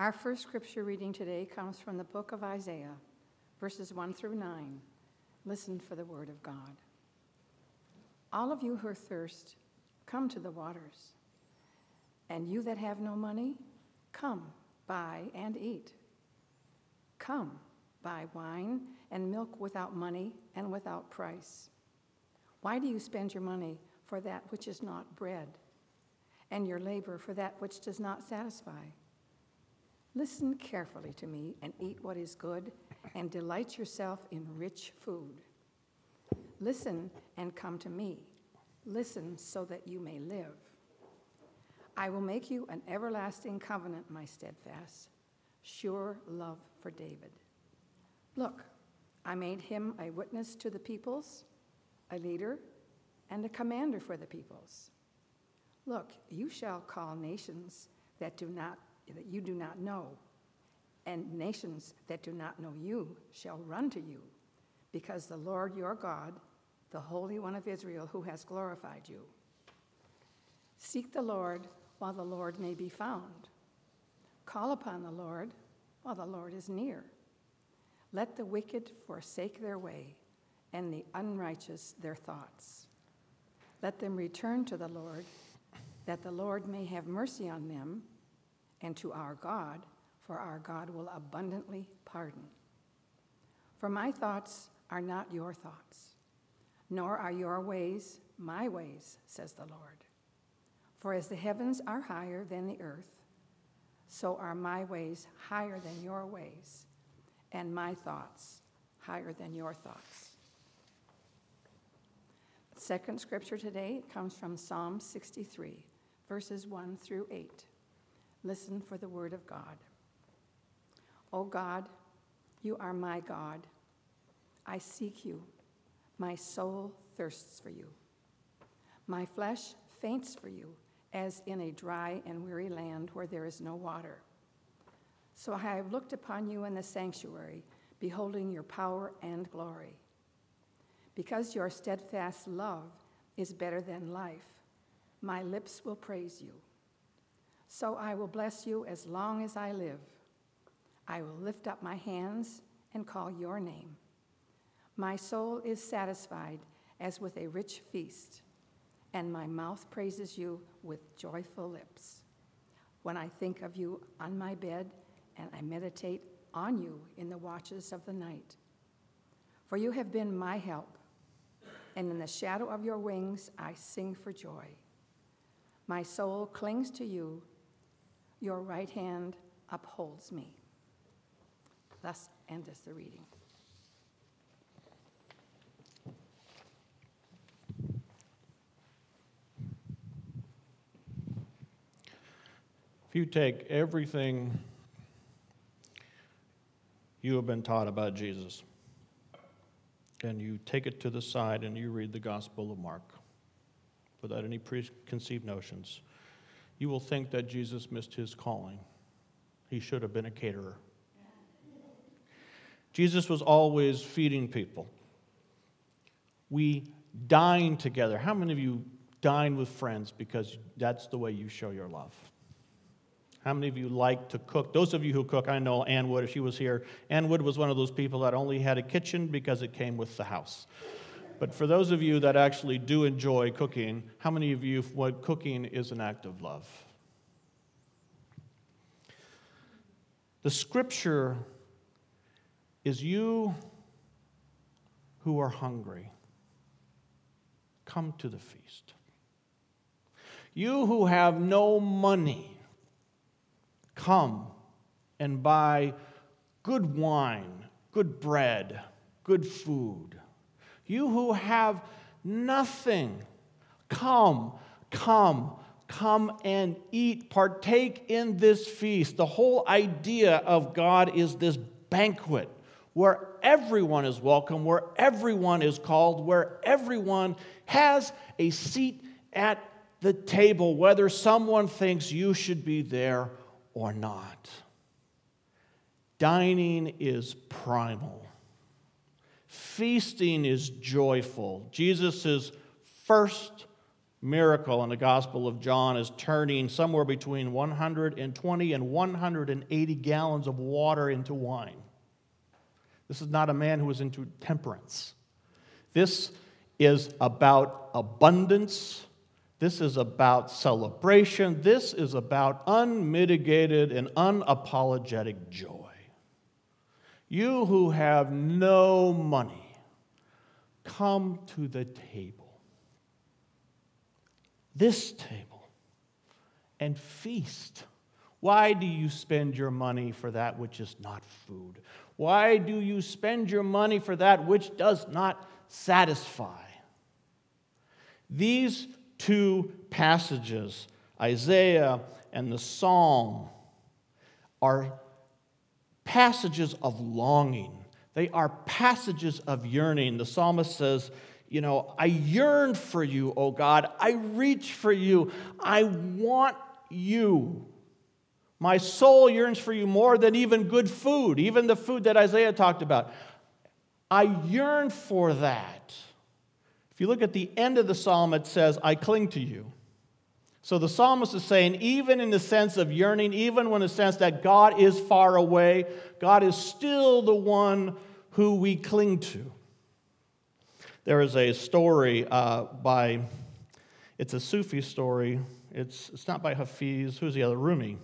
Our first scripture reading today comes from the book of Isaiah, verses 1 through 9. Listen for the word of God. All of you who are thirst, come to the waters. And you that have no money, come, buy and eat. Come, buy wine and milk without money and without price. Why do you spend your money for that which is not bread, and your labor for that which does not satisfy? Listen carefully to me and eat what is good, and delight yourself in rich food. Listen and come to me. Listen so that you may live. I will make you an everlasting covenant, my steadfast, sure love for David. Look, I made him a witness to the peoples, a leader, and a commander for the peoples. Look, you shall call nations that do not that you do not know, and nations that do not know you shall run to you, because the Lord your God, the Holy One of Israel, who has glorified you. Seek the Lord while the Lord may be found. Call upon the Lord while the Lord is near. Let the wicked forsake their way, and the unrighteous their thoughts. Let them return to the Lord, that the Lord may have mercy on them and to our God, for our God will abundantly pardon. For my thoughts are not your thoughts, nor are your ways my ways, says the Lord. For as the heavens are higher than the earth, so are my ways higher than your ways, and my thoughts higher than your thoughts. Second scripture today comes from Psalm 63, verses 1 through 8. Listen for the word of God. O God, you are my God. I seek you. My soul thirsts for you. My flesh faints for you, as in a dry and weary land where there is no water. So I have looked upon you in the sanctuary, beholding your power and glory. Because your steadfast love is better than life, my lips will praise you. So I will bless you as long as I live. I will lift up my hands and call your name. My soul is satisfied as with a rich feast, and my mouth praises you with joyful lips. When I think of you on my bed and I meditate on you in the watches of the night. For you have been my help, and in the shadow of your wings I sing for joy. My soul clings to you your right hand upholds me. Thus endeth the reading. If you take everything you have been taught about Jesus and you take it to the side and you read the Gospel of Mark without any preconceived notions, you will think that Jesus missed his calling. He should have been a caterer. Jesus was always feeding people. We dine together. How many of you dine with friends because that's the way you show your love? How many of you like to cook? Those of you who cook, I know Ann Wood, if she was here, Ann Wood was one of those people that only had a kitchen because it came with the house. But for those of you that actually do enjoy cooking, how many of you, what cooking is an act of love? The scripture is you who are hungry, come to the feast. You who have no money, come and buy good wine, good bread, good food. You who have nothing, come, come, come and eat, partake in this feast. The whole idea of God is this banquet where everyone is welcome, where everyone is called, where everyone has a seat at the table, whether someone thinks you should be there or not. Dining is primal. Feasting is joyful. Jesus' first miracle in the Gospel of John is turning somewhere between 120 and 180 gallons of water into wine. This is not a man who is into temperance. This is about abundance. This is about celebration. This is about unmitigated and unapologetic joy. You who have no money, come to the table. This table. And feast. Why do you spend your money for that which is not food? Why do you spend your money for that which does not satisfy? These two passages, Isaiah and the Psalm, are passages of longing. They are passages of yearning. The psalmist says, You know, I yearn for you, O God. I reach for you. I want you. My soul yearns for you more than even good food, even the food that Isaiah talked about. I yearn for that. If you look at the end of the psalm, it says, I cling to you. So the psalmist is saying, even in the sense of yearning, even in the sense that God is far away, God is still the one who we cling to. There is a story uh, by, it's a Sufi story. It's, it's not by Hafiz. Who's the other? Rumi.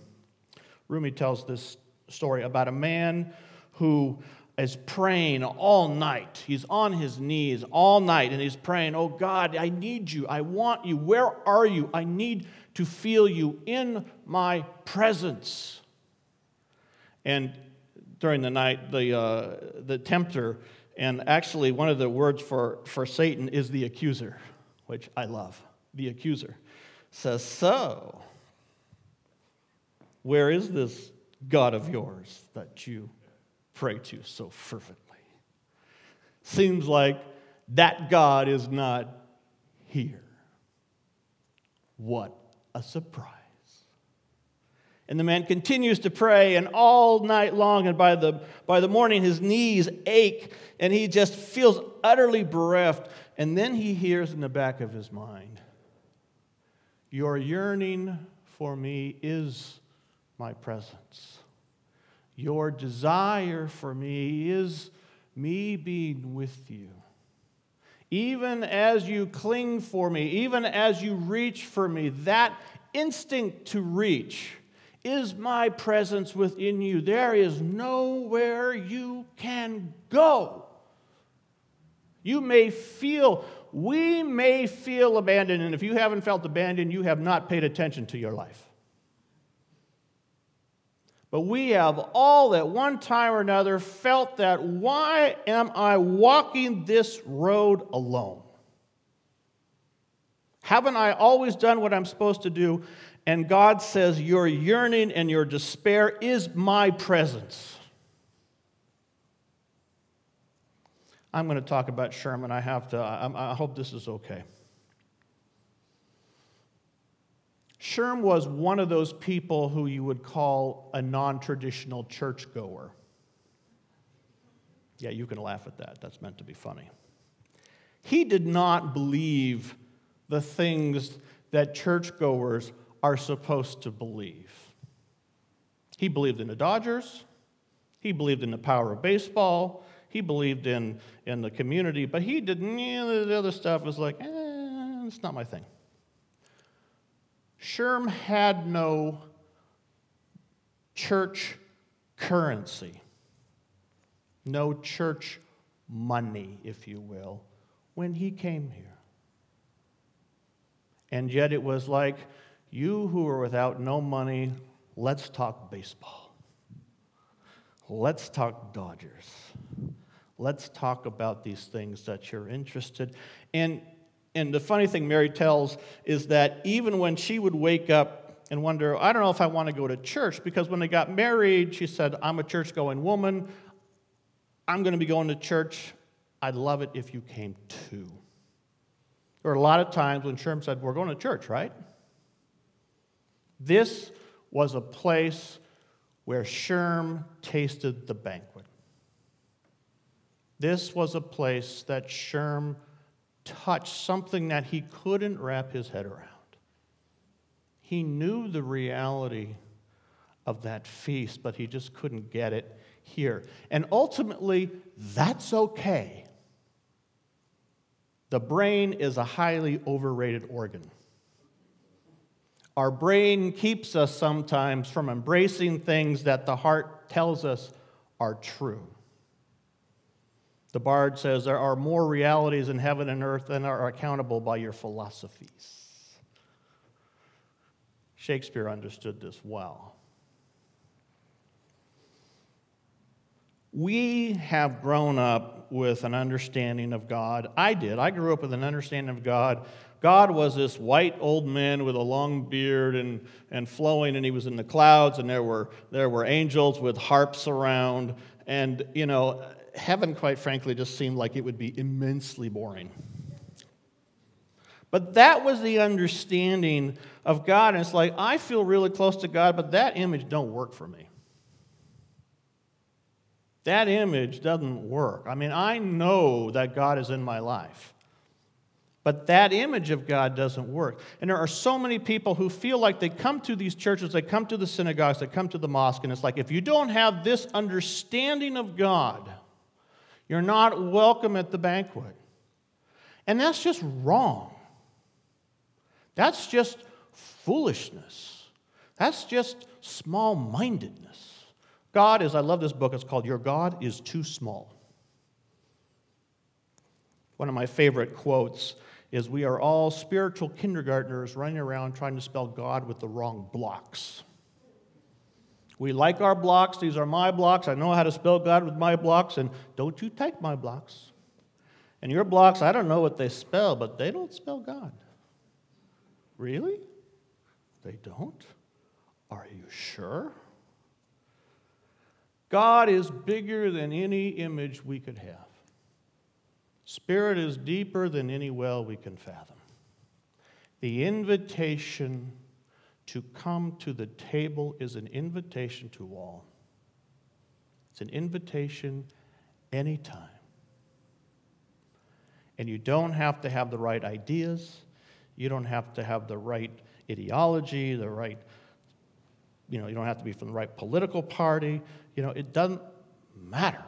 Rumi tells this story about a man who is praying all night. He's on his knees all night and he's praying, Oh God, I need you. I want you. Where are you? I need to feel you in my presence. And during the night, the, uh, the tempter, and actually one of the words for, for Satan is the accuser, which I love. The accuser says, So, where is this God of yours that you pray to so fervently. Seems like that God is not here. What a surprise. And the man continues to pray, and all night long, and by the, by the morning, his knees ache, and he just feels utterly bereft. And then he hears in the back of his mind, Your yearning for me is my presence. Your desire for me is me being with you. Even as you cling for me, even as you reach for me, that instinct to reach is my presence within you. There is nowhere you can go. You may feel, we may feel abandoned, and if you haven't felt abandoned, you have not paid attention to your life. But we have all at one time or another felt that why am I walking this road alone? Haven't I always done what I'm supposed to do? And God says, Your yearning and your despair is my presence. I'm going to talk about Sherman. I have to, I, I hope this is okay. Sherm was one of those people who you would call a non traditional churchgoer. Yeah, you can laugh at that. That's meant to be funny. He did not believe the things that churchgoers are supposed to believe. He believed in the Dodgers, he believed in the power of baseball, he believed in, in the community, but he didn't, you know, the other stuff was like, eh, it's not my thing. Sherm had no church currency, no church money, if you will, when he came here. And yet it was like, you who are without no money, let's talk baseball. Let's talk Dodgers. Let's talk about these things that you're interested. And and the funny thing Mary tells is that even when she would wake up and wonder, I don't know if I want to go to church, because when they got married, she said, I'm a church going woman. I'm going to be going to church. I'd love it if you came too. There were a lot of times when Sherm said, We're going to church, right? This was a place where Sherm tasted the banquet. This was a place that Sherm touch something that he couldn't wrap his head around. He knew the reality of that feast, but he just couldn't get it here. And ultimately, that's okay. The brain is a highly overrated organ. Our brain keeps us sometimes from embracing things that the heart tells us are true. The bard says there are more realities in heaven and earth than are accountable by your philosophies. Shakespeare understood this well. We have grown up with an understanding of God. I did. I grew up with an understanding of God. God was this white old man with a long beard and, and flowing, and he was in the clouds, and there were, there were angels with harps around. And, you know, heaven, quite frankly, just seemed like it would be immensely boring. But that was the understanding of God. And it's like, I feel really close to God, but that image don't work for me. That image doesn't work. I mean, I know that God is in my life. But that image of God doesn't work. And there are so many people who feel like they come to these churches, they come to the synagogues, they come to the mosque, and it's like if you don't have this understanding of God, you're not welcome at the banquet. And that's just wrong. That's just foolishness. That's just small mindedness. God is, I love this book, it's called Your God is Too Small. One of my favorite quotes is We are all spiritual kindergartners running around trying to spell God with the wrong blocks. We like our blocks. These are my blocks. I know how to spell God with my blocks, and don't you take my blocks. And your blocks, I don't know what they spell, but they don't spell God. Really? They don't? Are you sure? God is bigger than any image we could have. Spirit is deeper than any well we can fathom. The invitation to come to the table is an invitation to all. It's an invitation anytime. And you don't have to have the right ideas. You don't have to have the right ideology, the right, you know, you don't have to be from the right political party. You know, it doesn't matter.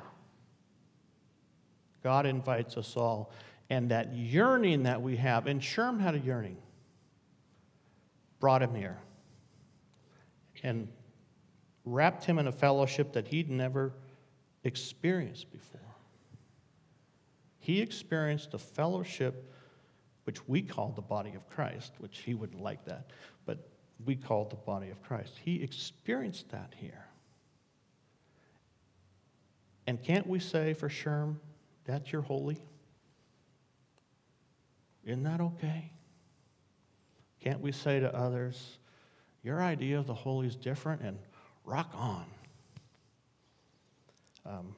God invites us all. And that yearning that we have, and Sherm had a yearning, brought him here and wrapped him in a fellowship that he'd never experienced before. He experienced a fellowship which we call the body of Christ, which he wouldn't like that, but we call the body of Christ. He experienced that here. And can't we say for Sherm, that's your holy? Isn't that okay? Can't we say to others, your idea of the holy is different and rock on? Um,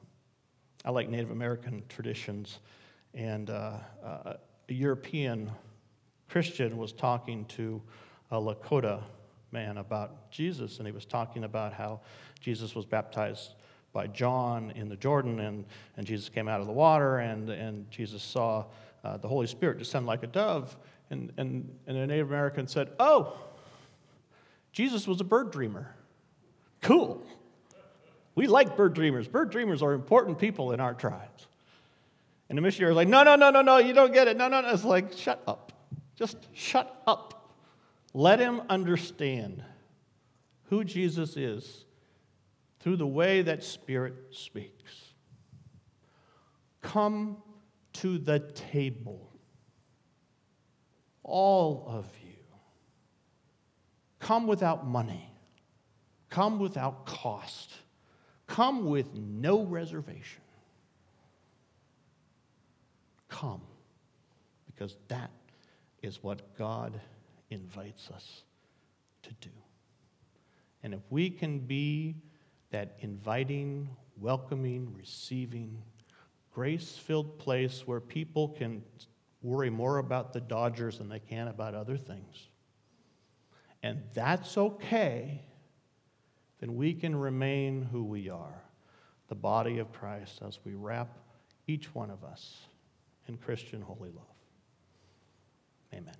I like Native American traditions, and uh, uh, a European Christian was talking to a Lakota man about Jesus, and he was talking about how Jesus was baptized by John in the Jordan, and, and Jesus came out of the water, and, and Jesus saw uh, the Holy Spirit descend like a dove. And, and, and a Native American said, Oh, Jesus was a bird dreamer. Cool. We like bird dreamers. Bird dreamers are important people in our tribes. And the missionary was like, No, no, no, no, no, you don't get it. No, no, no. It's like, shut up. Just shut up. Let him understand who Jesus is through the way that Spirit speaks. Come to the table, all of you. Come without money, come without cost, come with no reservation. Come, because that is what God invites us to do. And if we can be that inviting, welcoming, receiving, grace filled place where people can worry more about the Dodgers than they can about other things. And that's okay, then we can remain who we are, the body of Christ, as we wrap each one of us in Christian holy love. Amen.